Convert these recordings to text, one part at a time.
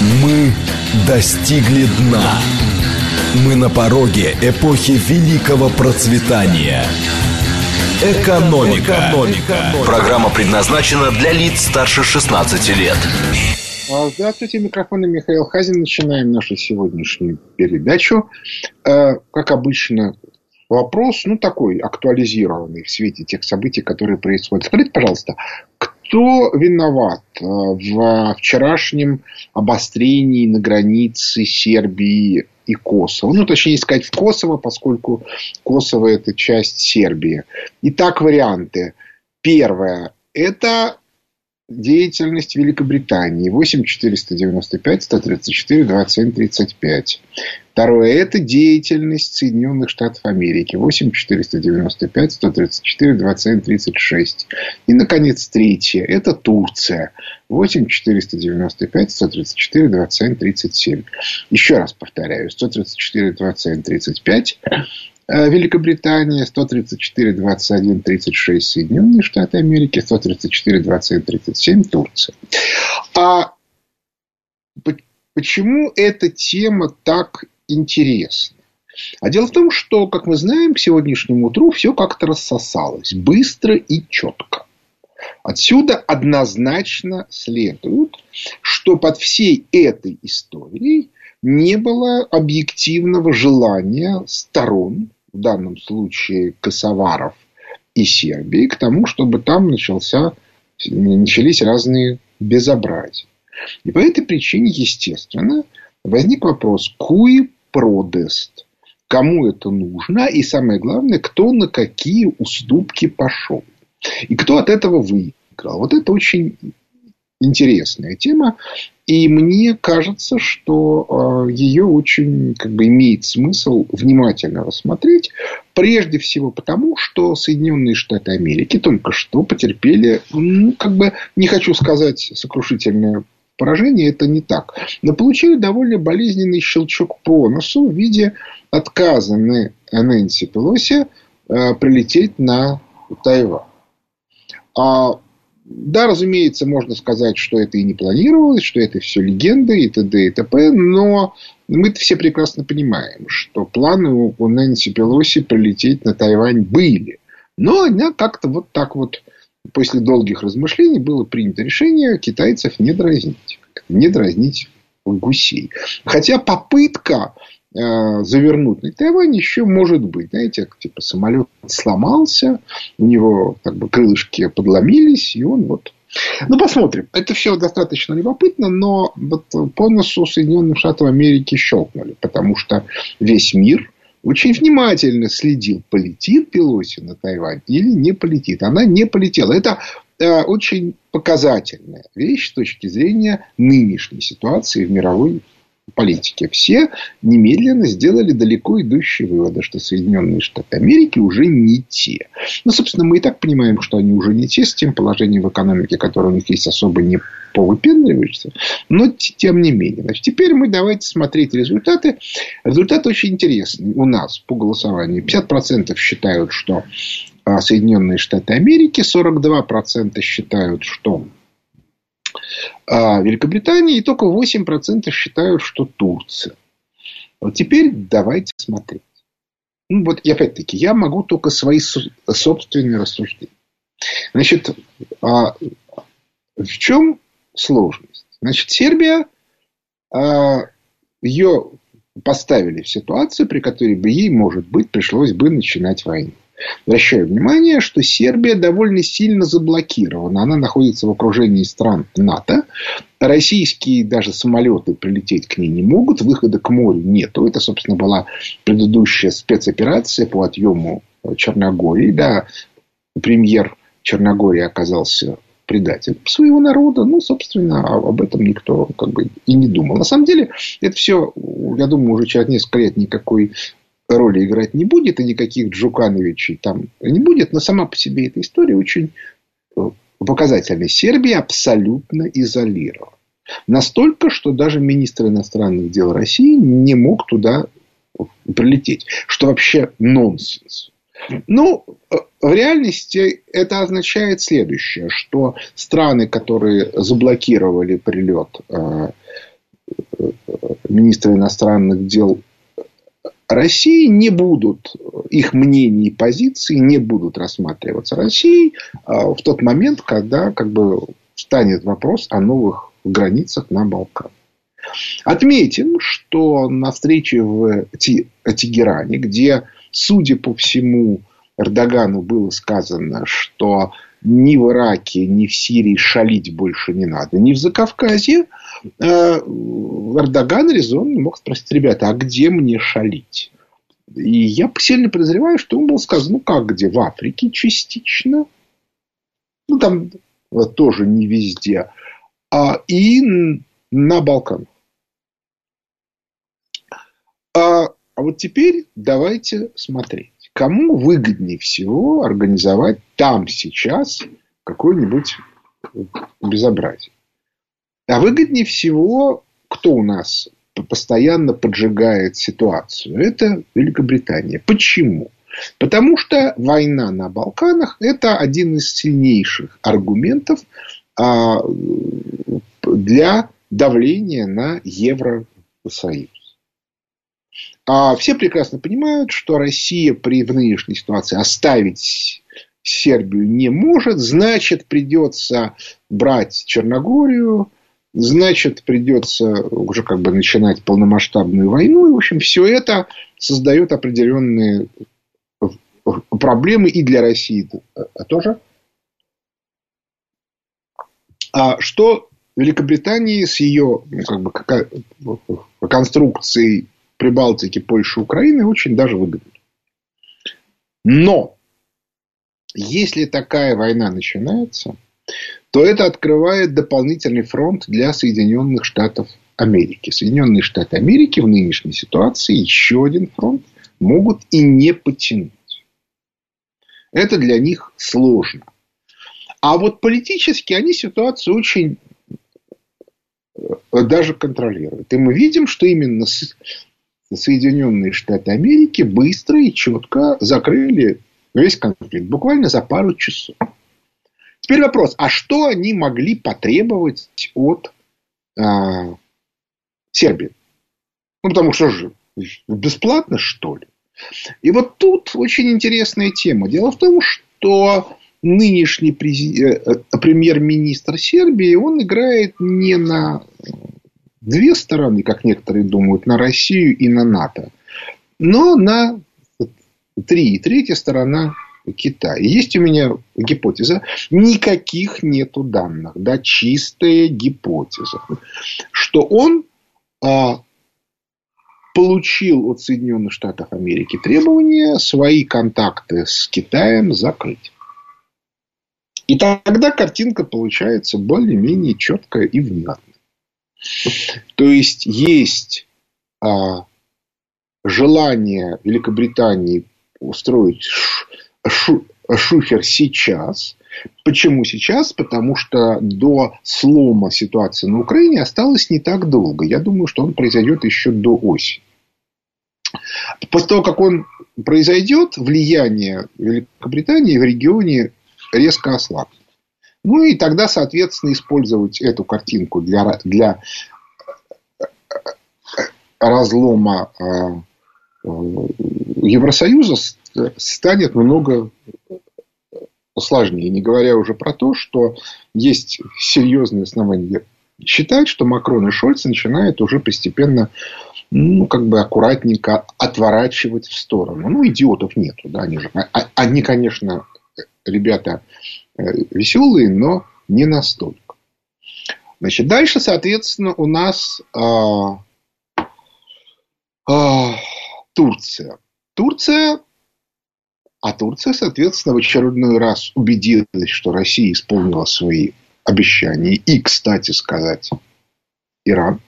Мы достигли дна. Мы на пороге эпохи великого процветания. Экономика. Экономика. Программа предназначена для лиц старше 16 лет. А, здравствуйте, микрофон Михаил Хазин. Начинаем нашу сегодняшнюю передачу. Э, как обычно, вопрос, ну, такой актуализированный в свете тех событий, которые происходят. Скажите, пожалуйста, кто виноват э, в вчерашнем обострении на границе Сербии и Косово? Ну, точнее сказать, в Косово, поскольку Косово – это часть Сербии. Итак, варианты. Первое – это деятельность Великобритании 8 495 134 27 35. Второе – это деятельность Соединенных Штатов Америки 8 495 134 27 36. И, наконец, третье – это Турция 8 495 134 27 37. Еще раз повторяю, 134 27 35 Э, Великобритания, 134, 21, 36 Соединенные Штаты Америки, 134, 21, 37 Турция. А почему эта тема так интересна? А дело в том, что, как мы знаем, к сегодняшнему утру все как-то рассосалось быстро и четко. Отсюда однозначно следует, что под всей этой историей не было объективного желания сторон в данном случае косоваров и Сербии, к тому, чтобы там начался, начались разные безобразия. И по этой причине, естественно, возник вопрос, куи продест, кому это нужно, и самое главное, кто на какие уступки пошел. И кто от этого выиграл. Вот это очень интересная тема. И мне кажется, что э, ее очень как бы, имеет смысл внимательно рассмотреть. Прежде всего потому, что Соединенные Штаты Америки только что потерпели, ну, как бы, не хочу сказать сокрушительное поражение, это не так. Но получили довольно болезненный щелчок по носу в виде отказа Нэнси Пелоси э, прилететь на Тайвань. А да, разумеется, можно сказать, что это и не планировалось, что это все легенда и т.д. и т.п., но мы все прекрасно понимаем, что планы у Нэнси Пелоси прилететь на Тайвань были. Но она как-то вот так вот после долгих размышлений было принято решение китайцев не дразнить. Не дразнить гусей. Хотя попытка завернуть на Тайвань еще может быть. Знаете, типа самолет сломался, у него как бы крылышки подломились, и он вот ну, посмотрим. Это все достаточно любопытно, но вот по носу Соединенных Штатов Америки щелкнули, потому что весь мир очень внимательно следил, полетит Пелоси на Тайвань или не полетит. Она не полетела. Это э, очень показательная вещь с точки зрения нынешней ситуации в мировой политики, все немедленно сделали далеко идущие выводы, что Соединенные Штаты Америки уже не те. Ну, собственно, мы и так понимаем, что они уже не те с тем положением в экономике, которое у них есть, особо не повыпендриваешься. Но тем не менее. Значит, теперь мы давайте смотреть результаты. Результаты очень интересные у нас по голосованию. 50% считают, что а, Соединенные Штаты Америки, 42% считают, что а Великобритании и только 8% считают, что Турция. Вот теперь давайте смотреть. Ну, вот и опять-таки, я могу только свои собственные рассуждения. Значит, а в чем сложность? Значит, Сербия, а, ее поставили в ситуацию, при которой бы ей, может быть, пришлось бы начинать войну. Обращаю внимание, что Сербия довольно сильно заблокирована. Она находится в окружении стран НАТО. Российские даже самолеты прилететь к ней не могут. Выхода к морю нету. Это, собственно, была предыдущая спецоперация по отъему Черногории. Да, премьер Черногории оказался предатель своего народа. Ну, собственно, об этом никто как бы и не думал. На самом деле, это все, я думаю, уже через несколько лет никакой роли играть не будет, и никаких Джукановичей там не будет. Но сама по себе эта история очень э, показательная. Сербия абсолютно изолирована. Настолько, что даже министр иностранных дел России не мог туда прилететь. Что вообще нонсенс. Ну, э, в реальности это означает следующее, что страны, которые заблокировали прилет э, министра иностранных дел России не будут, их мнения и позиции не будут рассматриваться Россией а, в тот момент, когда как бы станет вопрос о новых границах на Балканах. Отметим, что на встрече в Тегеране, где, судя по всему, Эрдогану было сказано, что ни в Ираке, ни в Сирии шалить больше не надо, ни в Закавказье, э, Эрдоган резонно мог спросить, ребята, а где мне шалить? И я сильно подозреваю, что ему было сказано, ну как где? В Африке частично. Ну там тоже не везде. А, и на Балканах. А, а вот теперь давайте смотреть кому выгоднее всего организовать там сейчас какое-нибудь безобразие. А выгоднее всего, кто у нас постоянно поджигает ситуацию, это Великобритания. Почему? Потому что война на Балканах – это один из сильнейших аргументов а, для давления на Евросоюз. А все прекрасно понимают, что Россия при в нынешней ситуации оставить Сербию не может, значит, придется брать Черногорию, значит, придется уже как бы начинать полномасштабную войну. И, в общем, все это создает определенные проблемы и для России тоже. А что Великобритании с ее ну, как бы, конструкцией Прибалтики, Польши, Украины очень даже выгодно. Но если такая война начинается, то это открывает дополнительный фронт для Соединенных Штатов Америки. Соединенные Штаты Америки в нынешней ситуации еще один фронт могут и не потянуть. Это для них сложно. А вот политически они ситуацию очень э, даже контролируют. И мы видим, что именно Соединенные Штаты Америки быстро и четко закрыли весь конфликт. Буквально за пару часов. Теперь вопрос. А что они могли потребовать от а, Сербии? Ну, потому что же бесплатно, что ли? И вот тут очень интересная тема. Дело в том, что нынешний э, э, премьер-министр Сербии, он играет не на две стороны, как некоторые думают, на Россию и на НАТО, но на три. И третья сторона Китай. Есть у меня гипотеза. Никаких нету данных. Да, чистая гипотеза. Что он а, получил от Соединенных Штатов Америки требования свои контакты с Китаем закрыть. И тогда картинка получается более-менее четкая и внятная. То есть есть а, желание Великобритании устроить шу, шухер сейчас. Почему сейчас? Потому что до слома ситуации на Украине осталось не так долго. Я думаю, что он произойдет еще до осени. После того, как он произойдет, влияние Великобритании в регионе резко ослабнет. Ну и тогда, соответственно, использовать эту картинку для, для разлома а, Евросоюза станет много сложнее. Не говоря уже про то, что есть серьезные основания считать, что Макрон и Шольц начинают уже постепенно ну, как бы аккуратненько отворачивать в сторону. Ну, идиотов нету, да, они же, а, они, конечно, ребята Э, веселые, но не настолько. Значит, дальше, соответственно, у нас а, а, Турция. Турция, а Турция, соответственно, в очередной раз убедилась, что Россия исполнила свои обещания. И, кстати сказать, Иран.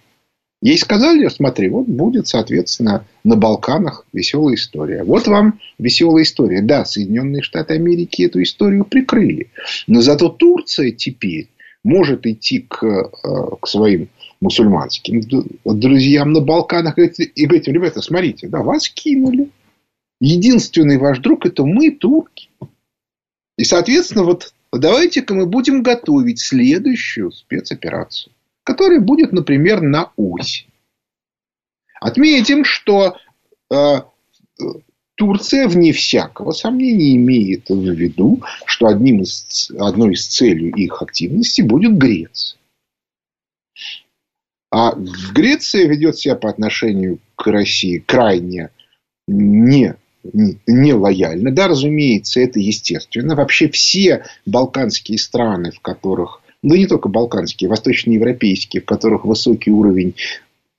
Ей сказали, смотри, вот будет, соответственно, на Балканах веселая история. Вот вам веселая история. Да, Соединенные Штаты Америки эту историю прикрыли. Но зато Турция теперь может идти к, э, к своим мусульманским друзьям на Балканах и говорить, ребята, смотрите, да, вас кинули. Единственный ваш друг – это мы, турки. И, соответственно, вот давайте-ка мы будем готовить следующую спецоперацию который будет, например, на ось. Отметим, что э, Турция, вне всякого сомнения, имеет в виду, что одним из, одной из целей их активности будет Греция. А Греция ведет себя по отношению к России крайне не не лояльно. Да, разумеется, это естественно. Вообще все балканские страны, в которых, ну не только балканские, восточноевропейские, в которых высокий уровень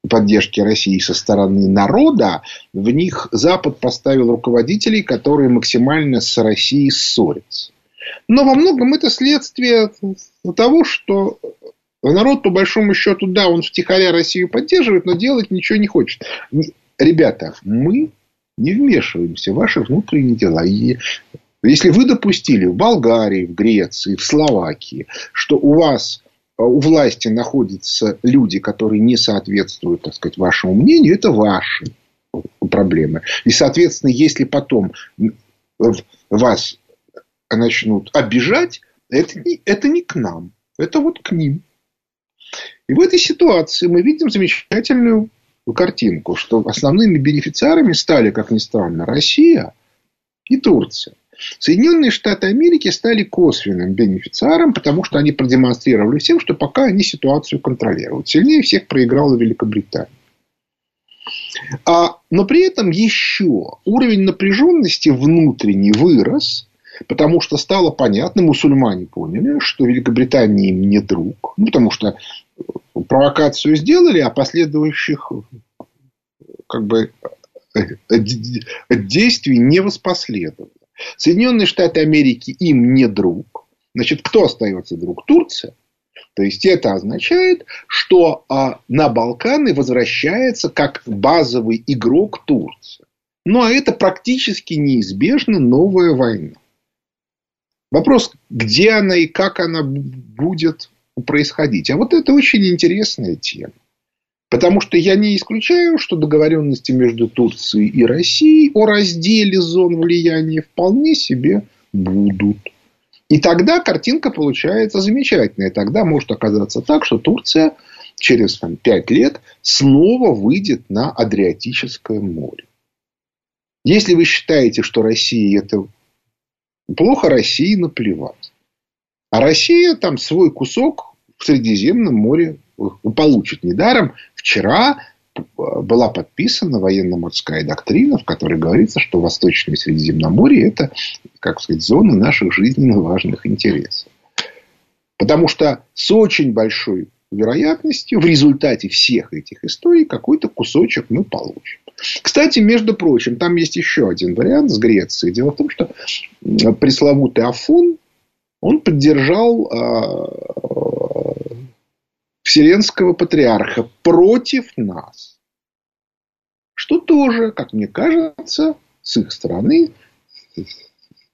поддержки России со стороны народа, в них Запад поставил руководителей, которые максимально с Россией ссорятся. Но во многом это следствие того, что народ, по большому счету, да, он втихаря Россию поддерживает, но делать ничего не хочет. Ребята, мы не вмешиваемся в ваши внутренние дела. И если вы допустили в Болгарии, в Греции, в Словакии, что у вас а, у власти находятся люди, которые не соответствуют, так сказать, вашему мнению, это ваши проблемы. И, соответственно, если потом вас начнут обижать, это не, это не к нам, это вот к ним. И в этой ситуации мы видим замечательную картинку, что основными бенефициарами стали, как ни странно, Россия и Турция. Соединенные Штаты Америки стали косвенным бенефициаром, потому что они продемонстрировали всем, что пока они ситуацию контролируют. Сильнее всех проиграла Великобритания. А, но при этом еще уровень напряженности внутренний вырос, потому что стало понятно, мусульмане поняли, что Великобритания им не друг, ну, потому что провокацию сделали, а последующих как бы действий не воспоследовало. Соединенные Штаты Америки им не друг. Значит, кто остается друг? Турция. То есть это означает, что а, на Балканы возвращается как базовый игрок Турция. Ну а это практически неизбежно новая война. Вопрос, где она и как она будет происходить. А вот это очень интересная тема. Потому что я не исключаю, что договоренности между Турцией и Россией о разделе зон влияния вполне себе будут. И тогда картинка получается замечательная. Тогда может оказаться так, что Турция через там, 5 лет снова выйдет на Адриатическое море. Если вы считаете, что Россия это плохо, России наплевать. А Россия там свой кусок в Средиземном море получит недаром. Вчера была подписана военно-морская доктрина, в которой говорится, что Восточное Средиземноморье – это, как сказать, зона наших жизненно важных интересов. Потому что с очень большой вероятностью в результате всех этих историй какой-то кусочек мы получим. Кстати, между прочим, там есть еще один вариант с Грецией. Дело в том, что пресловутый Афон, он поддержал а, Вселенского патриарха против нас. Что тоже, как мне кажется, с их стороны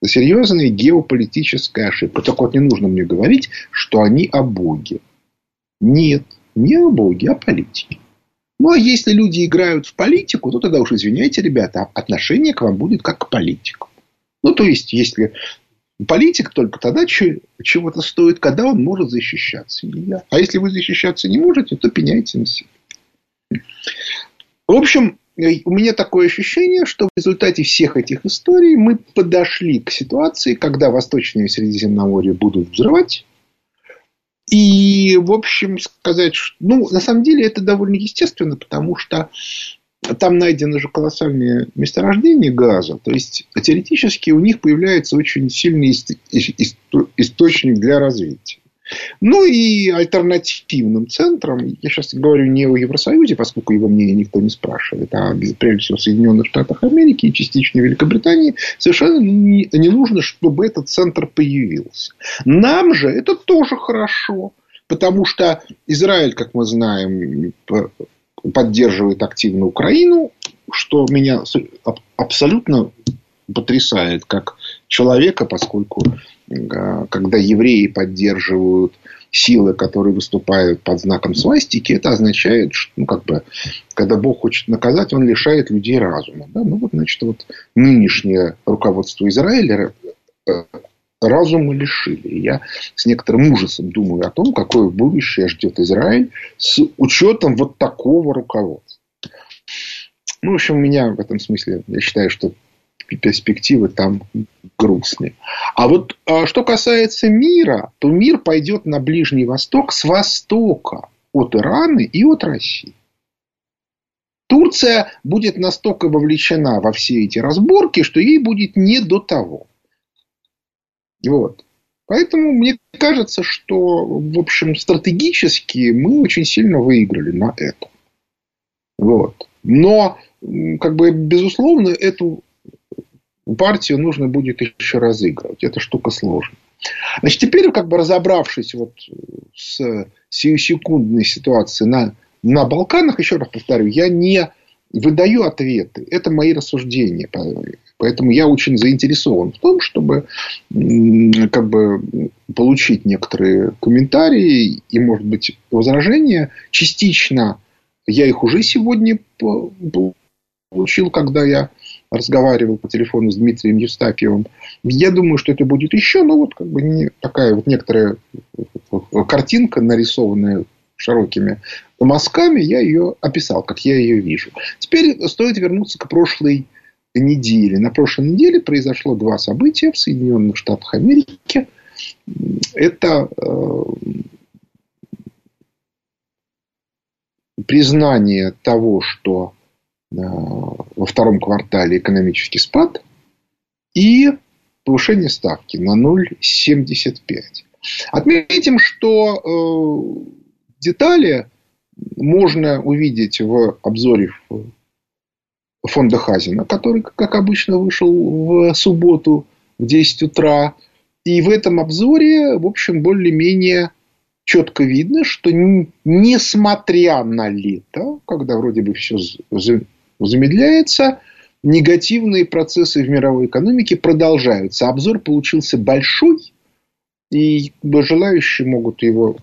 серьезная геополитическая ошибка. Только вот не нужно мне говорить, что они о Боге. Нет, не о Боге, а о политике. Ну, а если люди играют в политику, то тогда уж извиняйте, ребята, отношение к вам будет как к политику. Ну, то есть, если Политик только тогда чего-то стоит, когда он может защищаться. А если вы защищаться не можете, то пеняйте на себя. В общем, у меня такое ощущение, что в результате всех этих историй мы подошли к ситуации, когда Восточное Средиземноморье будут взрывать. И, в общем, сказать, что, ну, на самом деле это довольно естественно, потому что там найдено же колоссальные месторождения газа. То есть, теоретически у них появляется очень сильный источник для развития. Ну и альтернативным центром, я сейчас говорю не о Евросоюзе, поскольку его мнение никто не спрашивает, а прежде всего в Соединенных Штатах Америки и частично Великобритании, совершенно не, не нужно, чтобы этот центр появился. Нам же это тоже хорошо, потому что Израиль, как мы знаем, поддерживает активно Украину, что меня абсолютно потрясает как человека, поскольку а, когда евреи поддерживают силы, которые выступают под знаком свастики, это означает, что, ну, как бы, когда Бог хочет наказать, он лишает людей разума. Да? Ну, вот, значит, вот нынешнее руководство Израиля э, разума лишили. И я с некоторым ужасом думаю о том, какое будущее ждет Израиль с учетом вот такого руководства. Ну, в общем, у меня в этом смысле, я считаю, что перспективы там грустные. А вот а что касается мира, то мир пойдет на Ближний Восток с востока от Ирана и от России. Турция будет настолько вовлечена во все эти разборки, что ей будет не до того. Вот. Поэтому мне кажется, что, в общем, стратегически мы очень сильно выиграли на этом. Вот. Но, как бы, безусловно, эту партию нужно будет еще разыгрывать. Эта штука сложная. Значит, теперь, как бы разобравшись вот с сиюсекундной ситуацией на, на Балканах, еще раз повторю, я не выдаю ответы. Это мои рассуждения. Поэтому я очень заинтересован в том, чтобы как бы, получить некоторые комментарии и, может быть, возражения. Частично я их уже сегодня получил, когда я разговаривал по телефону с Дмитрием Евстафьевым. Я думаю, что это будет еще, но вот как бы не, такая вот некоторая картинка, нарисованная широкими мазками, я ее описал, как я ее вижу. Теперь стоит вернуться к прошлой неделе. На прошлой неделе произошло два события в Соединенных Штатах Америки. Это э, признание того, что э, во втором квартале экономический спад и повышение ставки на 0,75. Отметим, что э, детали можно увидеть в обзоре фонда Хазина, который, как обычно, вышел в субботу в 10 утра. И в этом обзоре, в общем, более-менее четко видно, что несмотря на лето, когда вроде бы все замедляется, негативные процессы в мировой экономике продолжаются. Обзор получился большой, и желающие могут его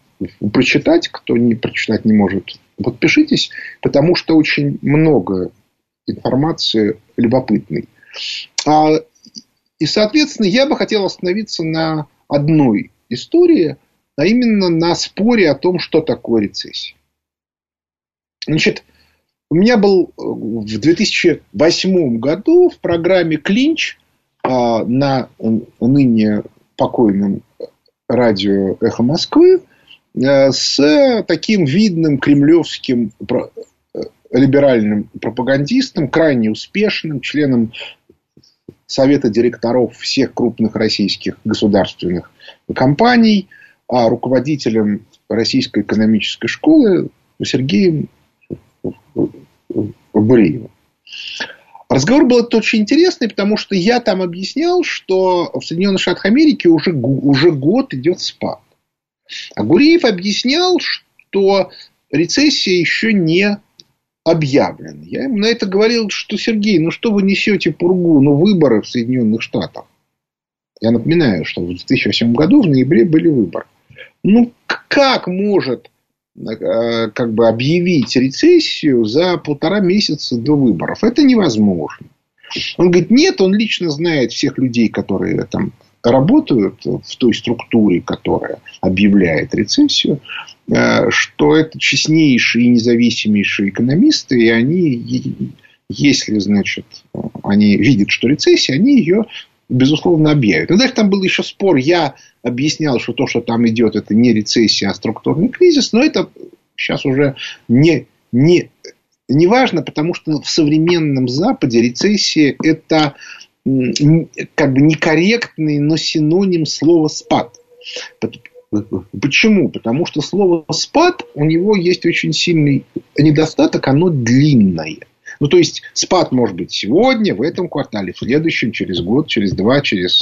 прочитать, кто не прочитать не может. Подпишитесь, потому что очень много информации любопытной. А, и, соответственно, я бы хотел остановиться на одной истории, а именно на споре о том, что такое рецессия. Значит, у меня был э, в 2008 году в программе «Клинч» а, на ныне покойном радио «Эхо Москвы» э, с таким видным кремлевским либеральным пропагандистом, крайне успешным, членом Совета директоров всех крупных российских государственных компаний, а руководителем Российской экономической школы Сергеем Буреевым. Разговор был этот очень интересный, потому что я там объяснял, что в Соединенных Штатах Америки уже, уже год идет спад. А Гуреев объяснял, что рецессия еще не объявлен. Я ему на это говорил, что Сергей, ну что вы несете пургу, ну выборы в Соединенных Штатах. Я напоминаю, что в 2008 году в ноябре были выборы. Ну как может э, как бы объявить рецессию за полтора месяца до выборов? Это невозможно. Он говорит, нет, он лично знает всех людей, которые там работают в той структуре, которая объявляет рецессию. Э, что это честнейшие и независимейшие экономисты, и они, если, значит, они видят, что рецессия, они ее, безусловно, объявят. И дальше там был еще спор. Я объяснял, что то, что там идет, это не рецессия, а структурный кризис, но это сейчас уже не, не, не важно, потому что в современном Западе рецессия это как бы некорректный, но синоним слова спад. Почему? Потому что слово спад, у него есть очень сильный недостаток, оно длинное. Ну, то есть, спад может быть сегодня, в этом квартале, в следующем, через год, через два, через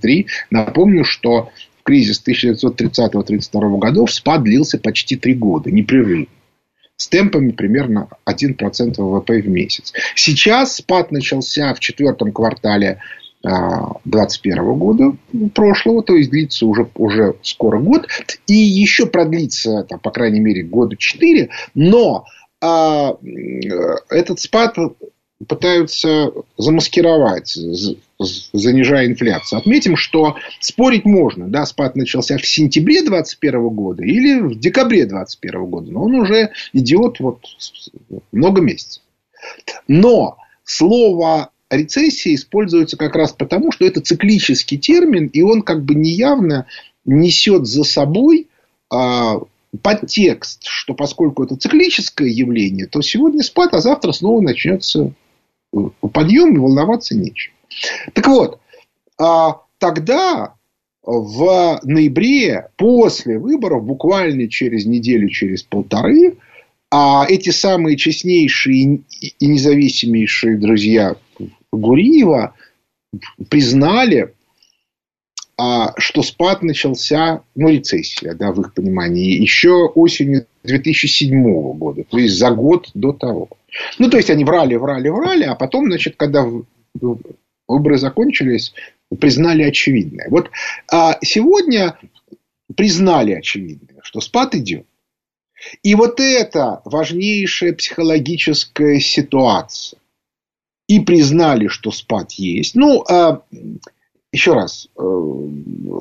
три. Напомню, что кризис 1930-1932 годов спад длился почти три года, непрерывно. С темпами примерно 1% ВВП в месяц. Сейчас спад начался в четвертом квартале 2021 года прошлого, то есть длится уже, уже скоро год, и еще продлится, там, по крайней мере, года 4, но а, этот спад пытаются замаскировать, занижая инфляцию. Отметим, что спорить можно. Да, спад начался в сентябре 2021 года или в декабре 2021 года. Но он уже идет вот много месяцев. Но слово рецессия используется как раз потому, что это циклический термин, и он как бы неявно несет за собой а, подтекст, что поскольку это циклическое явление, то сегодня спад, а завтра снова начнется подъем, и волноваться нечем. Так вот, а, тогда в ноябре, после выборов, буквально через неделю, через полторы, а эти самые честнейшие и независимейшие друзья Гуриева признали, а, что спад начался, ну, рецессия, да, в их понимании, еще осенью 2007 года, то есть за год до того. Ну, то есть, они врали, врали, врали, а потом, значит, когда выборы закончились, признали очевидное. Вот а сегодня признали очевидное, что спад идет. И вот это важнейшая психологическая ситуация. И признали, что спад есть. Ну, а, еще раз, э,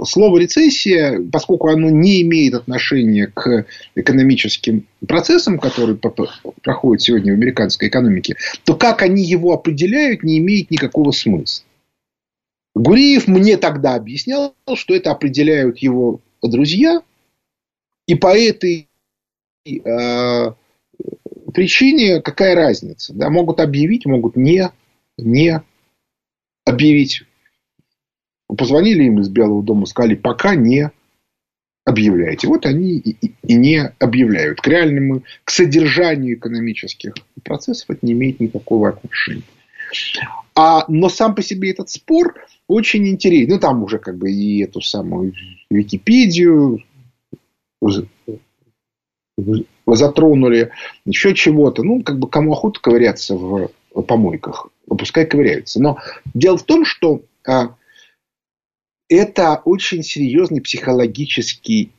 слово рецессия, поскольку оно не имеет отношения к экономическим процессам, которые проходят сегодня в американской экономике, то как они его определяют, не имеет никакого смысла. Гуриев мне тогда объяснял, что это определяют его друзья, и по этой э, причине какая разница? Да, могут объявить, могут не, не объявить. Позвонили им из Белого дома, сказали, пока не объявляйте. Вот они и, не объявляют. К реальному, к содержанию экономических процессов это не имеет никакого отношения. А, но сам по себе этот спор очень интересен. Ну, там уже как бы и эту самую Википедию затронули, еще чего-то. Ну, как бы кому охота ковыряться в помойках, пускай ковыряются. Но дело в том, что а, это очень серьезный психологический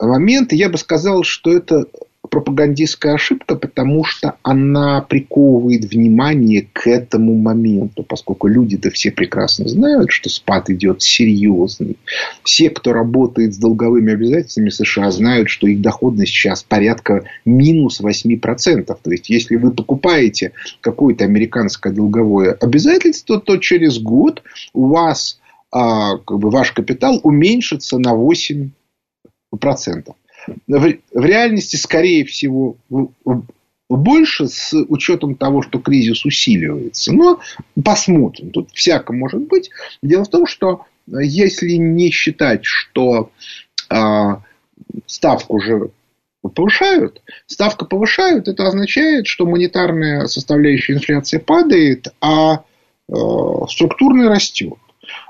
момент. И я бы сказал, что это пропагандистская ошибка, потому что она приковывает внимание к этому моменту, поскольку люди-то все прекрасно знают, что спад идет серьезный. Все, кто работает с долговыми обязательствами США, знают, что их доходность сейчас порядка минус 8%. То есть, если вы покупаете какое-то американское долговое обязательство, то через год у вас а, как бы ваш капитал уменьшится на 8%. В, реальности, скорее всего, больше с учетом того, что кризис усиливается. Но посмотрим. Тут всяко может быть. Дело в том, что если не считать, что э, ставку уже повышают, ставка повышают, это означает, что монетарная составляющая инфляции падает, а э, структурная растет.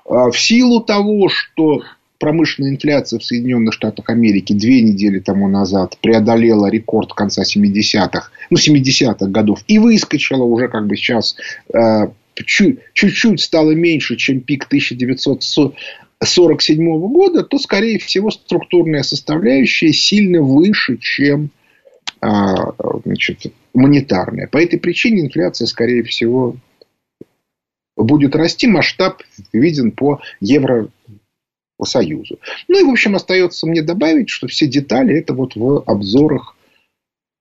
А в силу того, что промышленная инфляция в Соединенных Штатах Америки две недели тому назад преодолела рекорд конца 70-х, ну, 70-х годов и выскочила уже как бы сейчас э, чуть-чуть стало меньше, чем пик 1947 года, то, скорее всего, структурная составляющая сильно выше, чем э, значит, монетарная. По этой причине инфляция, скорее всего, будет расти. Масштаб виден по евро по Союзу. Ну и, в общем, остается мне добавить, что все детали это вот в обзорах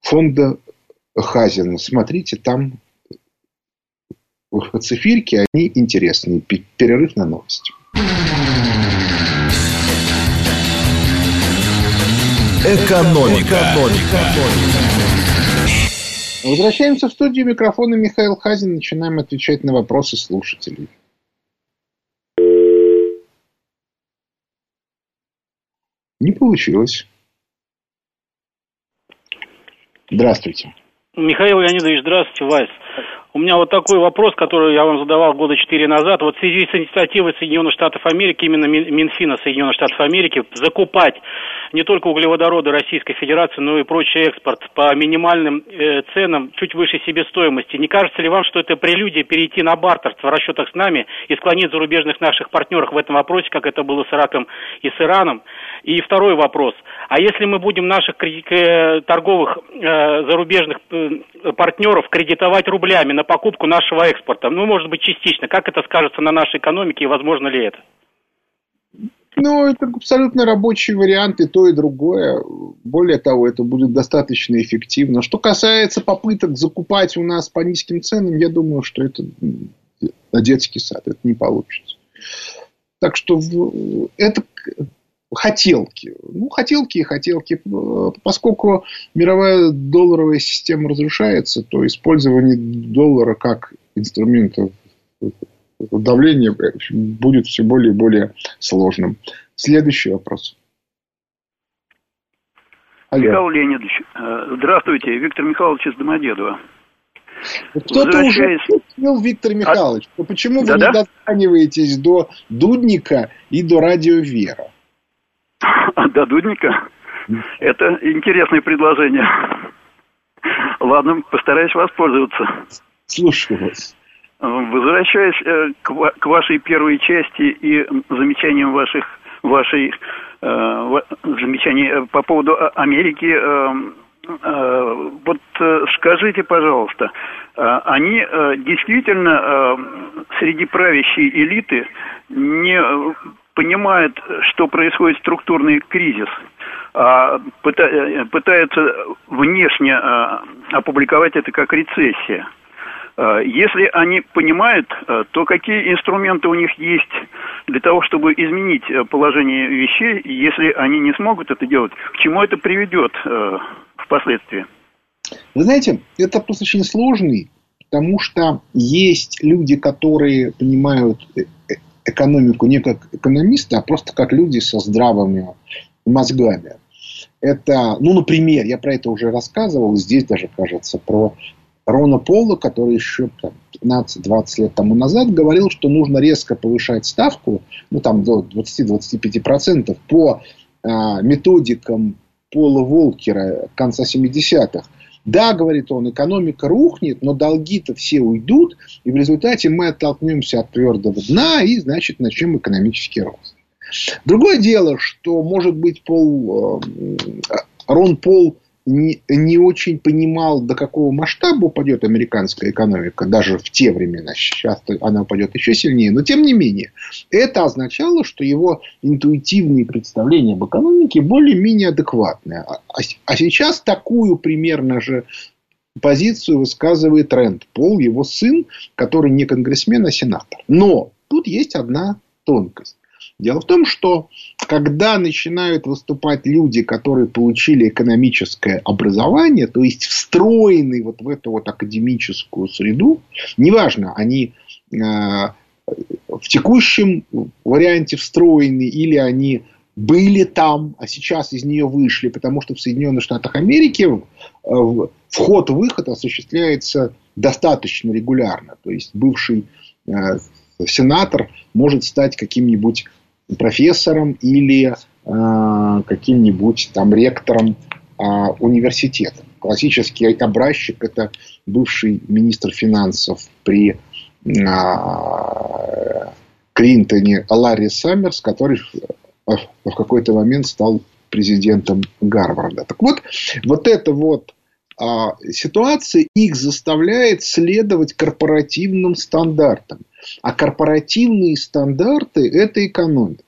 фонда Хазина. Смотрите, там в цифирке они интересные. Перерыв на новости. Экономика. Экономика. Возвращаемся в студию микрофона Михаил Хазин. Начинаем отвечать на вопросы слушателей. Не получилось. Здравствуйте. Михаил Леонидович, здравствуйте, Вайс. У меня вот такой вопрос, который я вам задавал года четыре назад. Вот в связи с инициативой Соединенных Штатов Америки, именно Минфина Соединенных Штатов Америки, закупать не только углеводороды Российской Федерации, но и прочий экспорт по минимальным э, ценам чуть выше себестоимости. Не кажется ли вам, что это прелюдия перейти на бартерство в расчетах с нами и склонить зарубежных наших партнеров в этом вопросе, как это было с Ираком и с Ираном? И второй вопрос. А если мы будем наших э, торговых э, зарубежных э, партнеров кредитовать рублями на покупку нашего экспорта, ну, может быть, частично, как это скажется на нашей экономике и возможно ли это? Ну, это абсолютно рабочий вариант, и то, и другое. Более того, это будет достаточно эффективно. Что касается попыток закупать у нас по низким ценам, я думаю, что это детский сад. Это не получится. Так что это хотелки. Ну, хотелки и хотелки. Поскольку мировая долларовая система разрушается, то использование доллара как инструмента давления будет все более и более сложным. Следующий вопрос. Алло. Михаил Леонидович, э, здравствуйте, Виктор Михайлович из Домодедова. Кто-то Возвращаясь... уже Виктор Михайлович, а... почему вы Да-да? не дозваниваетесь до Дудника и до Радио Вера? До Дудника? Это интересное предложение. Ладно, постараюсь воспользоваться. Слушаю вас. Возвращаясь э, к вашей первой части и замечаниям ваших вашей э, замечаний э, по поводу Америки, вот скажите, пожалуйста, они действительно среди правящей элиты не понимают, что происходит структурный кризис, а пытаются внешне опубликовать это как рецессия. Э, если они понимают, э, то какие инструменты у них есть для того, чтобы изменить э, положение вещей, если они не смогут это делать, к чему это приведет впоследствии? Вы знаете, это просто очень сложный, потому что есть люди, которые понимают экономику не как экономисты, а просто как люди со здравыми мозгами. Это, ну, например, я про это уже рассказывал, здесь даже, кажется, про Рона Пола, который еще 15-20 лет тому назад говорил, что нужно резко повышать ставку, ну там до 20-25% по э, методикам Пола Волкера конца 70-х. Да, говорит он, экономика рухнет, но долги-то все уйдут, и в результате мы оттолкнемся от твердого дна и, значит, начнем экономический рост. Другое дело, что, может быть, Пол, э, Рон Пол не, не очень понимал, до какого масштаба упадет американская экономика, даже в те времена. Сейчас она упадет еще сильнее. Но, тем не менее, это означало, что его интуитивные представления об экономике более-менее адекватные. А, а, а сейчас такую примерно же позицию высказывает Рэнд Пол, его сын, который не конгрессмен, а сенатор. Но тут есть одна тонкость. Дело в том, что когда начинают выступать люди, которые получили экономическое образование, то есть встроены вот в эту вот академическую среду, неважно, они э, в текущем варианте встроены или они были там, а сейчас из нее вышли, потому что в Соединенных Штатах Америки э, вход-выход осуществляется достаточно регулярно. То есть бывший э, сенатор может стать каким-нибудь профессором или э, каким-нибудь там ректором э, университета. Классический образчик – это бывший министр финансов при э, Клинтоне Ларри Саммерс, который в какой-то момент стал президентом Гарварда. Так вот, вот эта вот а, ситуация их заставляет следовать корпоративным стандартам. А корпоративные стандарты – это экономика.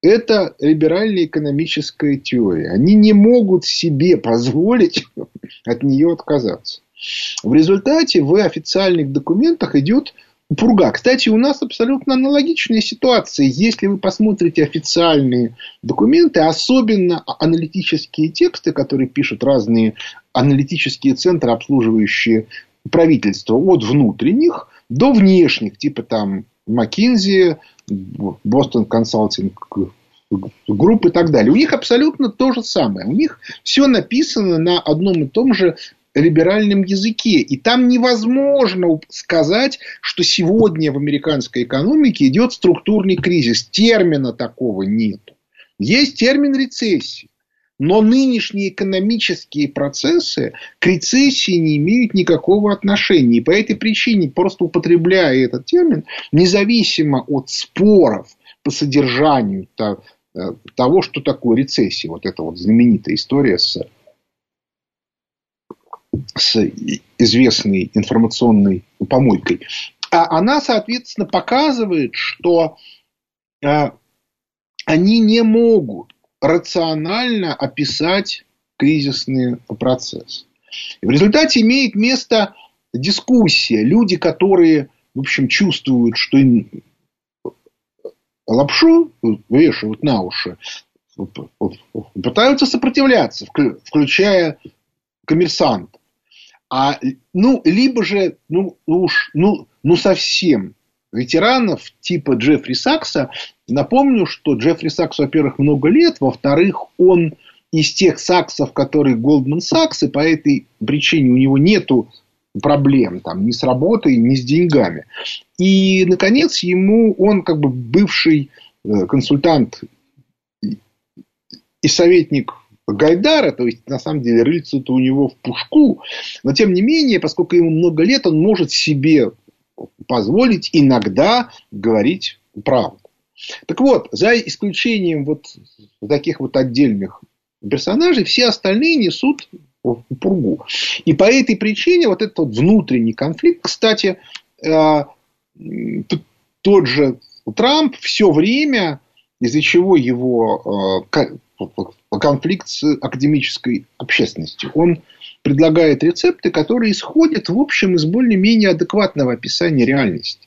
Это либеральная экономическая теория. Они не могут себе позволить от нее отказаться. В результате в официальных документах идет пурга. Кстати, у нас абсолютно аналогичная ситуация. Если вы посмотрите официальные документы, особенно аналитические тексты, которые пишут разные аналитические центры, обслуживающие правительство, от внутренних до внешних, типа там McKinsey, Boston Consulting групп и так далее. У них абсолютно то же самое. У них все написано на одном и том же либеральном языке. И там невозможно сказать, что сегодня в американской экономике идет структурный кризис. Термина такого нет. Есть термин рецессии. Но нынешние экономические процессы к рецессии не имеют никакого отношения. И по этой причине, просто употребляя этот термин, независимо от споров по содержанию э, того, что такое рецессия, вот эта вот знаменитая история с, с известной информационной помойкой, а она, соответственно, показывает, что э, они не могут рационально описать кризисный процесс. И в результате имеет место дискуссия. Люди, которые, в общем, чувствуют, что им лапшу вешают на уши, пытаются сопротивляться, включая коммерсант. А, ну, либо же, ну, уж, ну, ну, совсем ветеранов типа Джеффри Сакса. Напомню, что Джеффри Сакс, во-первых, много лет, во-вторых, он из тех саксов, которые Goldman Sachs, и по этой причине у него нету проблем там, ни с работой, ни с деньгами. И, наконец, ему он как бы бывший э, консультант и советник Гайдара, то есть, на самом деле, рыльце-то у него в пушку, но, тем не менее, поскольку ему много лет, он может себе позволить иногда говорить правду. Так вот, за исключением вот таких вот отдельных персонажей, все остальные несут пургу. И по этой причине вот этот вот внутренний конфликт, кстати, э, тот же Трамп все время, из-за чего его э, конфликт с академической общественностью, он предлагает рецепты, которые исходят, в общем, из более-менее адекватного описания реальности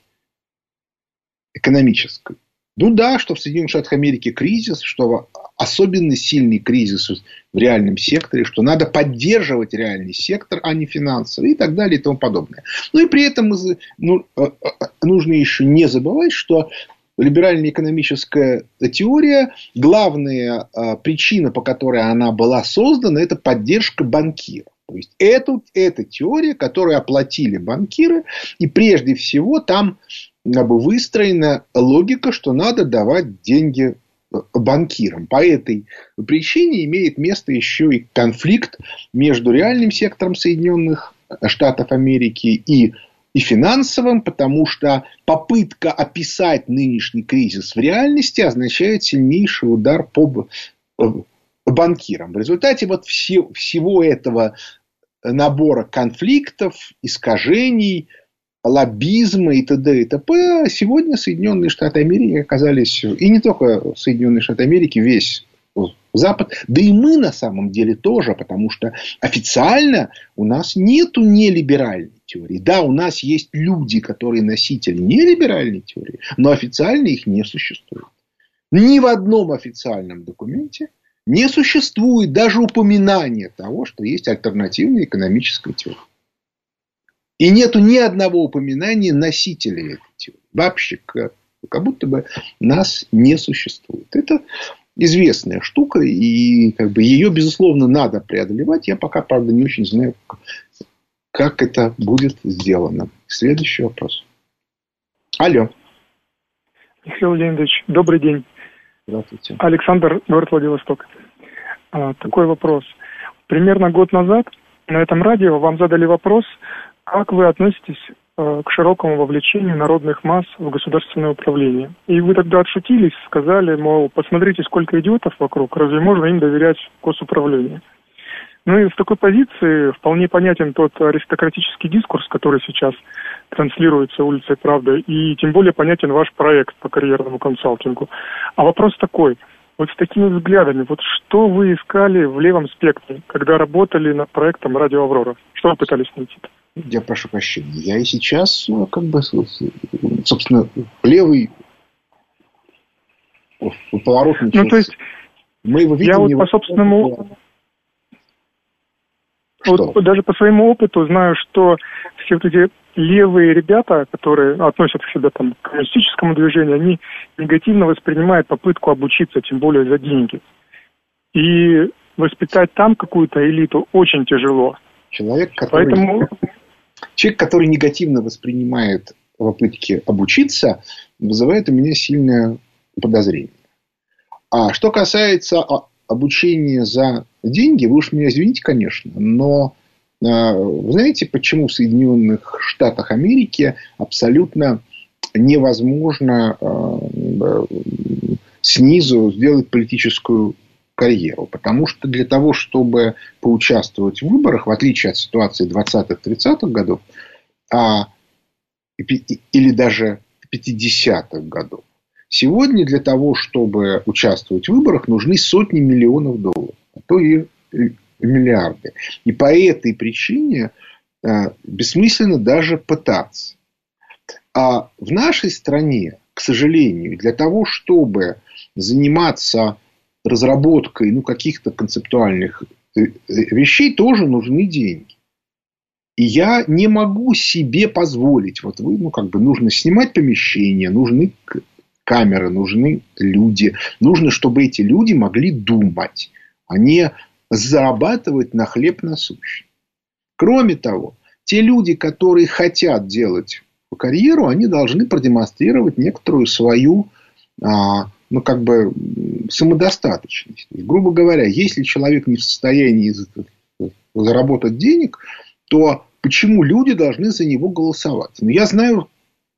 экономической. Ну да, что в Соединенных Штатах Америки кризис, что особенно сильный кризис в реальном секторе, что надо поддерживать реальный сектор, а не финансовый и так далее и тому подобное. Ну и при этом ну, э, э, нужно еще не забывать, что либеральная экономическая теория, главная э, причина, по которой она была создана, это поддержка банкиров. То есть, это, это теория, которую оплатили банкиры, и прежде всего там как бы, выстроена логика, что надо давать деньги э, банкирам. По этой причине имеет место еще и конфликт между реальным сектором Соединенных Штатов Америки и, и финансовым, потому что попытка описать нынешний кризис в реальности означает сильнейший удар по э, банкирам. В результате вот все, всего этого набора конфликтов, искажений, лоббизма и т.д. и т.п. Сегодня Соединенные Штаты Америки оказались, и не только Соединенные Штаты Америки, весь Запад, да и мы на самом деле тоже, потому что официально у нас нету нелиберальной теории. Да, у нас есть люди, которые носители нелиберальной теории, но официально их не существует. Ни в одном официальном документе не существует даже упоминания того, что есть альтернативная экономическая теория. И нету ни одного упоминания носителей этой теории. Вообще, как будто бы нас не существует. Это известная штука, и как бы, ее, безусловно, надо преодолевать. Я пока, правда, не очень знаю, как это будет сделано. Следующий вопрос. Алло. Михаил Леонидович, добрый день. Здравствуйте. Александр, город Владивосток. А, такой вопрос. Примерно год назад на этом радио вам задали вопрос, как вы относитесь а, к широкому вовлечению народных масс в государственное управление. И вы тогда отшутились, сказали, мол, посмотрите, сколько идиотов вокруг, разве можно им доверять госуправлению? Ну и в такой позиции вполне понятен тот аристократический дискурс, который сейчас транслируется улицей правды, и тем более понятен ваш проект по карьерному консалтингу. А вопрос такой, вот с такими взглядами, вот что вы искали в левом спектре, когда работали над проектом «Радио Аврора»? Что вы пытались найти? Я прошу прощения. Я и сейчас, ну, как бы, собственно, левый поворот Ну, то есть, мы его видим, я вот по собственному что? Вот даже по своему опыту знаю, что все вот эти левые ребята, которые относятся к себе там, к коммунистическому движению, они негативно воспринимают попытку обучиться, тем более за деньги. И воспитать там какую-то элиту очень тяжело. Человек, который, Поэтому... Человек, который негативно воспринимает попытки обучиться, вызывает у меня сильное подозрение. А что касается обучение за деньги, вы уж меня извините, конечно, но а, вы знаете, почему в Соединенных Штатах Америки абсолютно невозможно а, снизу сделать политическую карьеру. Потому что для того, чтобы поучаствовать в выборах, в отличие от ситуации 20-30-х годов, а, или даже 50-х годов, Сегодня для того, чтобы участвовать в выборах, нужны сотни миллионов долларов, а то и миллиарды. И по этой причине э, бессмысленно даже пытаться. А в нашей стране, к сожалению, для того, чтобы заниматься разработкой ну, каких-то концептуальных э, э, вещей, тоже нужны деньги. И я не могу себе позволить. Вот вы, ну, как бы нужно снимать помещение, нужны камеры, нужны люди. Нужно, чтобы эти люди могли думать, а не зарабатывать на хлеб насущный. Кроме того, те люди, которые хотят делать карьеру, они должны продемонстрировать некоторую свою а, ну, как бы самодостаточность. грубо говоря, если человек не в состоянии заработать денег, то почему люди должны за него голосовать? Ну, я знаю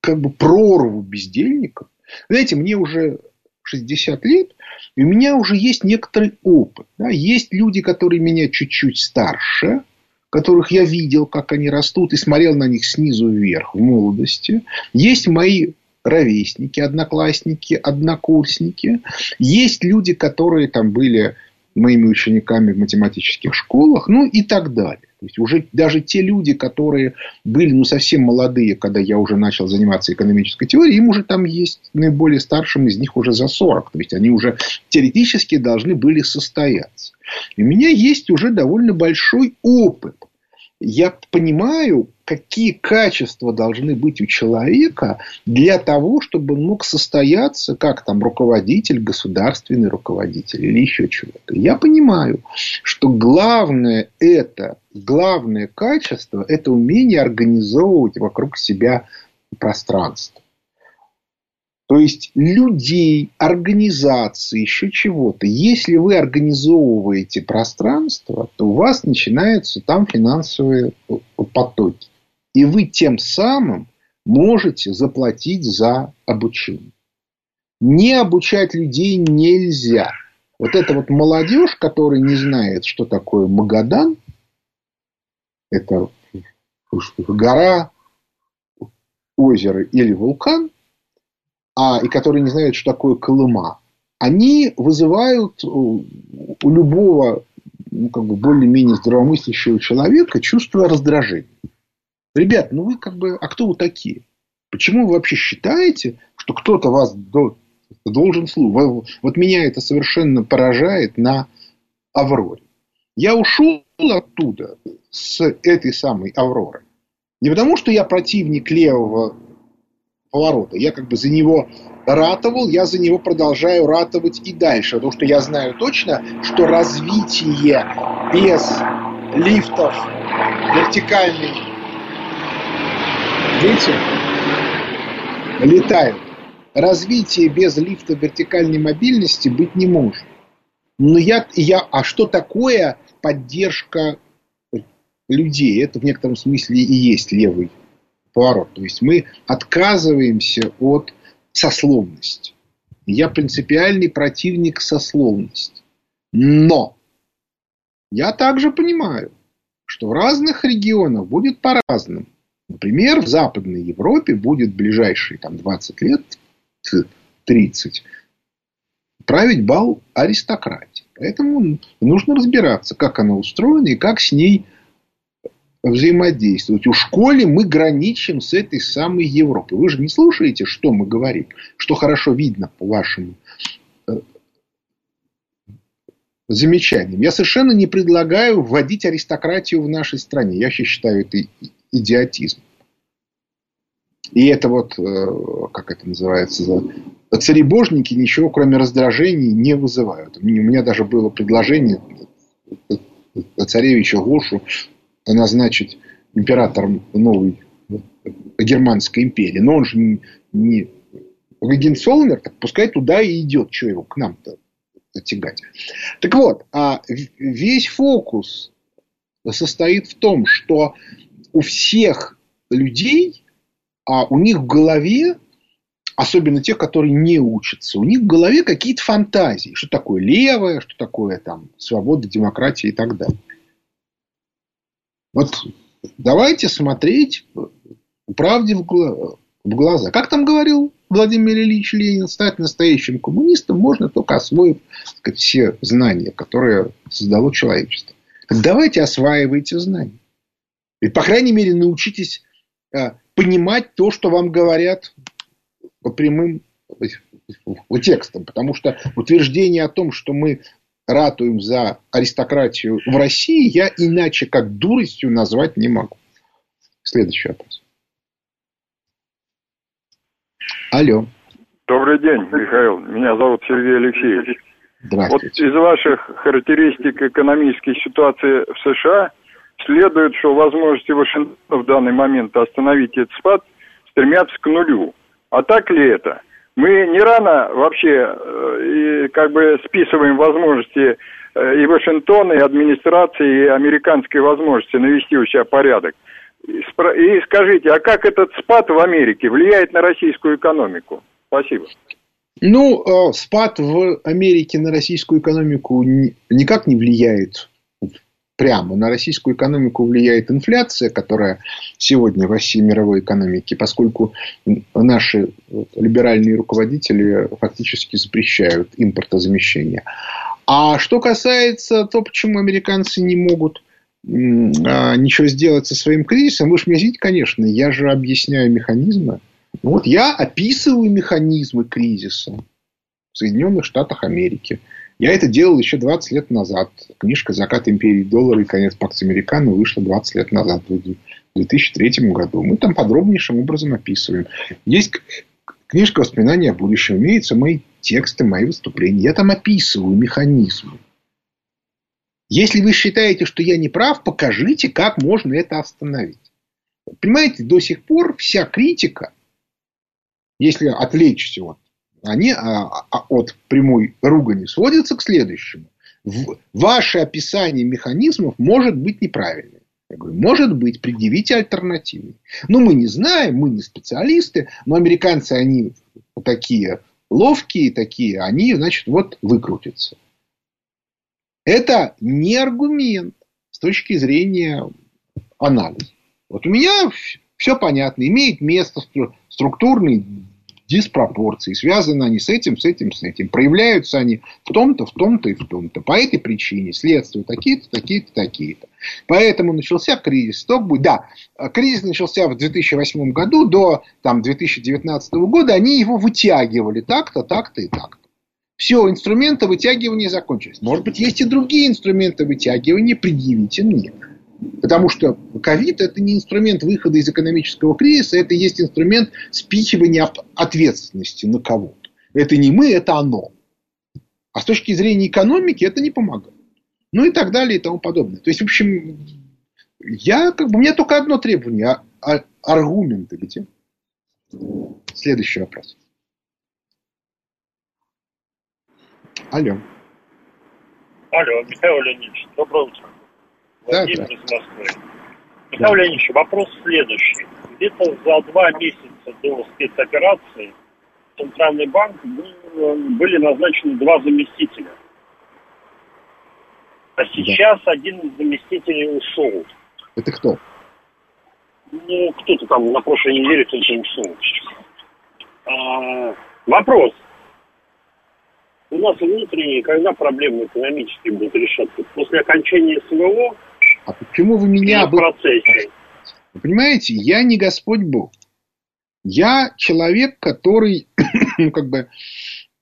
как бы прорву бездельников. Знаете, мне уже 60 лет, и у меня уже есть некоторый опыт. Да? Есть люди, которые меня чуть-чуть старше, которых я видел, как они растут, и смотрел на них снизу вверх в молодости. Есть мои ровесники, одноклассники, однокурсники. Есть люди, которые там были моими учениками в математических школах, ну и так далее. То есть уже даже те люди, которые были ну, совсем молодые, когда я уже начал заниматься экономической теорией, им уже там есть наиболее старшим из них уже за 40. То есть они уже теоретически должны были состояться. И у меня есть уже довольно большой опыт я понимаю, какие качества должны быть у человека для того, чтобы он мог состояться как там руководитель, государственный руководитель или еще чего-то. Я понимаю, что главное это, главное качество – это умение организовывать вокруг себя пространство. То есть людей, организации, еще чего-то. Если вы организовываете пространство, то у вас начинаются там финансовые потоки. И вы тем самым можете заплатить за обучение. Не обучать людей нельзя. Вот эта вот молодежь, которая не знает, что такое Магадан, это гора, озеро или вулкан, а, и которые не знают, что такое Колыма, они вызывают у любого ну, как бы более-менее здравомыслящего человека чувство раздражения. Ребят, ну вы как бы, а кто вы такие? Почему вы вообще считаете, что кто-то вас должен слушать? Вот меня это совершенно поражает на Авроре. Я ушел оттуда с этой самой Авроры. Не потому, что я противник левого поворота. Я как бы за него ратовал, я за него продолжаю ратовать и дальше. Потому что я знаю точно, что развитие без лифтов вертикальной... Видите? Летают. Развитие без лифта вертикальной мобильности быть не может. Но я, я, а что такое поддержка людей? Это в некотором смысле и есть левый поворот. То есть мы отказываемся от сословности. Я принципиальный противник сословности. Но я также понимаю, что в разных регионах будет по-разному. Например, в Западной Европе будет в ближайшие там, 20 лет, 30, править бал аристократии. Поэтому нужно разбираться, как она устроена и как с ней взаимодействовать. У школе мы граничим с этой самой Европой. Вы же не слушаете, что мы говорим, что хорошо видно по вашим э, замечаниям. Я совершенно не предлагаю вводить аристократию в нашей стране. Я вообще считаю это идиотизм. И это вот, э, как это называется, царебожники ничего, кроме раздражений, не вызывают. У меня даже было предложение царевича Гошу назначить императором новой германской империи. Но он же не, не так пускай туда и идет. Что его к нам-то тягать? Так вот, а весь фокус состоит в том, что у всех людей, а у них в голове, особенно тех, которые не учатся, у них в голове какие-то фантазии. Что такое левое, что такое там свобода, демократия и так далее. Вот давайте смотреть правде в глаза. Как там говорил Владимир Ильич Ленин, стать настоящим коммунистом можно только освоив сказать, все знания, которые создало человечество. Так давайте осваивайте знания. И, по крайней мере, научитесь э, понимать то, что вам говорят по прямым текстам. Потому что утверждение о том, что мы ратуем за аристократию в России, я иначе как дуростью назвать не могу. Следующий вопрос. Алло. Добрый день, Михаил. Меня зовут Сергей Алексеевич. Здравствуйте. Вот из ваших характеристик экономической ситуации в США следует, что возможности Вашингтона в данный момент остановить этот спад стремятся к нулю. А так ли это? Мы не рано вообще э, и как бы списываем возможности э, и Вашингтона, и администрации, и американской возможности навести у себя порядок. И скажите, а как этот спад в Америке влияет на российскую экономику? Спасибо. Ну, э, спад в Америке на российскую экономику никак не влияет прямо. На российскую экономику влияет инфляция, которая сегодня в России мировой экономике, поскольку наши либеральные руководители фактически запрещают импортозамещение. А что касается того, почему американцы не могут а, ничего сделать со своим кризисом, вы же мне видите, конечно, я же объясняю механизмы. Вот я описываю механизмы кризиса в Соединенных Штатах Америки. Я это делал еще 20 лет назад. Книжка «Закат империи доллара и конец Пакс Американо» вышла 20 лет назад, в 2003 году. Мы там подробнейшим образом описываем. Есть книжка «Воспоминания о будущем». Имеются мои тексты, мои выступления. Я там описываю механизмы. Если вы считаете, что я не прав, покажите, как можно это остановить. Понимаете, до сих пор вся критика, если отвлечься от, они, а, а, от прямой ругани, сводится к следующему. В, ваше описание механизмов может быть неправильным. Я говорю, может быть, предъявите альтернативы. Ну, мы не знаем, мы не специалисты, но американцы, они такие ловкие, такие, они, значит, вот выкрутятся. Это не аргумент с точки зрения анализа. Вот у меня все понятно. Имеет место структурный диспропорции. Связаны они с этим, с этим, с этим. Проявляются они в том-то, в том-то и в том-то. По этой причине следствия такие-то, такие-то, такие-то. Поэтому начался кризис. То будет, да, кризис начался в 2008 году. До там, 2019 года они его вытягивали так-то, так-то и так-то. Все, инструменты вытягивания закончились. Может быть, есть и другие инструменты вытягивания, предъявите мне. Потому что ковид это не инструмент выхода из экономического кризиса, это есть инструмент спихивания ответственности на кого-то. Это не мы, это оно. А с точки зрения экономики это не помогает. Ну и так далее и тому подобное. То есть, в общем, я как бы, у меня только одно требование. А, а, аргументы где? Следующий вопрос. Алло. Алло, Михаил Леонидович, доброе утро. Владимир да, из Москвы. Михаил да. Леонидович, вопрос следующий. Где-то за два месяца до спецоперации в Центральный банк были назначены два заместителя. А сейчас да. один из заместителей ушел. Это кто? Ну, кто-то там на прошлой неделе тоже ушел. А, вопрос. У нас внутренние, когда проблемы экономические будут решаться? После окончания СВО а почему вы меня... об процессе. Вы понимаете, я не Господь Бог. Я человек, который, ну, как бы,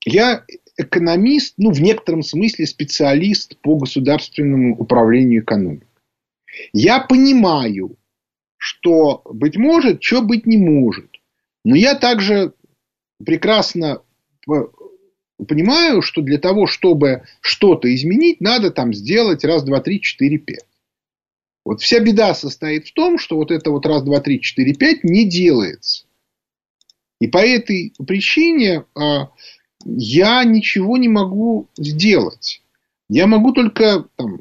я экономист, ну, в некотором смысле специалист по государственному управлению экономикой. Я понимаю, что, быть может, что быть не может. Но я также прекрасно понимаю, что для того, чтобы что-то изменить, надо там сделать раз, два, три, четыре, пять. Вот вся беда состоит в том, что вот это вот раз, два, три, четыре, пять не делается. И по этой причине а, я ничего не могу сделать. Я могу только там,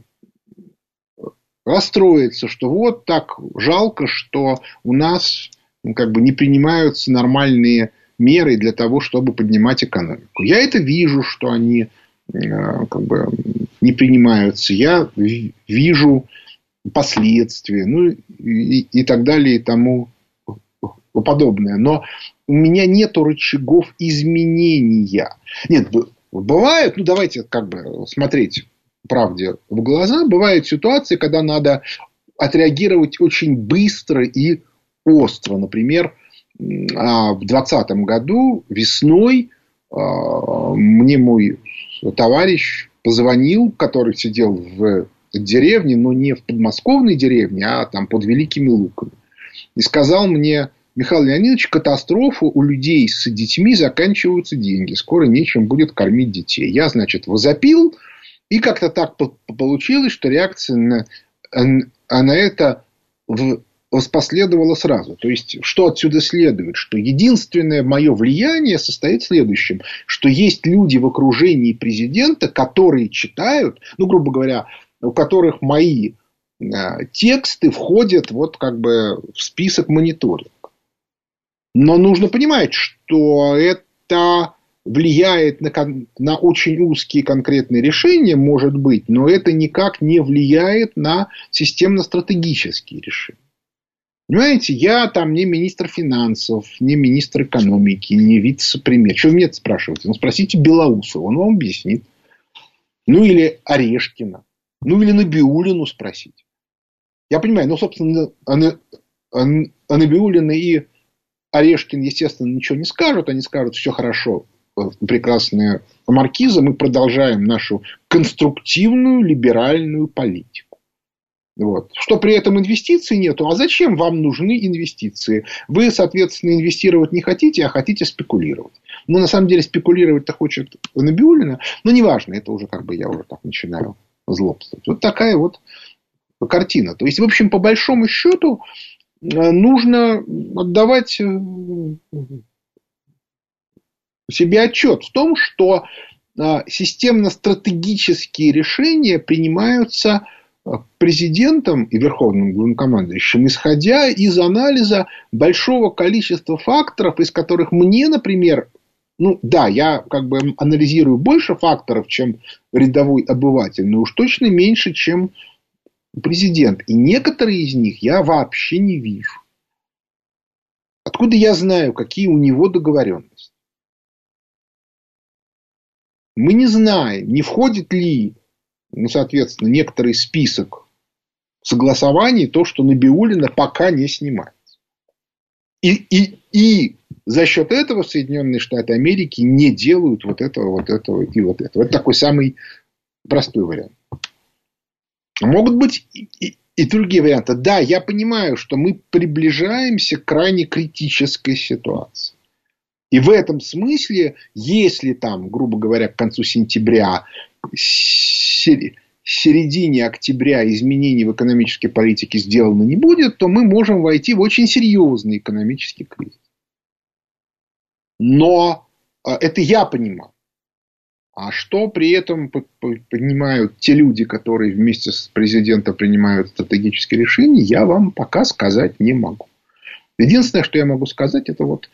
расстроиться, что вот так жалко, что у нас ну, как бы не принимаются нормальные меры для того, чтобы поднимать экономику. Я это вижу, что они э, как бы не принимаются. Я вижу последствия, ну и, и так далее и тому подобное. Но у меня нет рычагов изменения. Нет, бывает, ну давайте как бы смотреть правде в глаза, бывают ситуации, когда надо отреагировать очень быстро и остро. Например, а, в 2020 году весной а, мне мой товарищ позвонил, который сидел в деревне, но не в подмосковной деревне, а там под Великими Луками. И сказал мне, Михаил Леонидович, катастрофа у людей с детьми заканчиваются деньги. Скоро нечем будет кормить детей. Я, значит, возопил. И как-то так получилось, что реакция на, на это воспоследовала сразу. То есть, что отсюда следует? Что единственное мое влияние состоит в следующем. Что есть люди в окружении президента, которые читают, ну, грубо говоря, у которых мои э, тексты входят вот как бы в список мониторинга. Но нужно понимать, что это влияет на, на очень узкие конкретные решения, может быть, но это никак не влияет на системно-стратегические решения. Понимаете, я там не министр финансов, не министр экономики, не вице-премьер. Что вы это спрашиваете? Ну, спросите Белоусова, он вам объяснит. Ну, или Орешкина. Ну, или Набиулину спросить. Я понимаю, ну, собственно, Набиулина и Орешкин, естественно, ничего не скажут. Они скажут, все хорошо, э, прекрасная маркиза, мы продолжаем нашу конструктивную либеральную политику. Вот. Что при этом инвестиций нету. А зачем вам нужны инвестиции? Вы, соответственно, инвестировать не хотите, а хотите спекулировать. Но на самом деле спекулировать-то хочет Набиулина. Но неважно, это уже как бы я уже так начинаю злобствовать. Вот такая вот картина. То есть, в общем, по большому счету, э, нужно отдавать э, себе отчет в том, что э, системно-стратегические решения принимаются президентом и верховным главнокомандующим, исходя из анализа большого количества факторов, из которых мне, например, ну да, я как бы анализирую больше факторов, чем рядовой обыватель, но уж точно меньше, чем президент. И некоторые из них я вообще не вижу. Откуда я знаю, какие у него договоренности? Мы не знаем, не входит ли, ну, соответственно, некоторый список согласований, то, что Набиулина пока не снимается. И, и, и за счет этого Соединенные Штаты Америки не делают вот этого, вот этого и вот этого. Это такой самый простой вариант. Могут быть и, и, и другие варианты. Да, я понимаю, что мы приближаемся к крайне критической ситуации. И в этом смысле, если там, грубо говоря, к концу сентября, середине октября изменений в экономической политике сделано не будет, то мы можем войти в очень серьезный экономический кризис. Но а, это я понимаю. А что при этом понимают те люди, которые вместе с президентом принимают стратегические решения, я вам пока сказать не могу. Единственное, что я могу сказать, это вот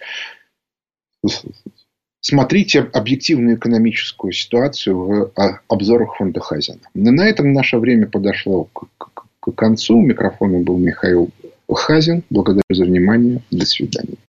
смотрите объективную экономическую ситуацию в а, обзорах фонда Хазина. На этом наше время подошло к концу. Микрофоном был Михаил Хазин. Благодарю за внимание. До свидания.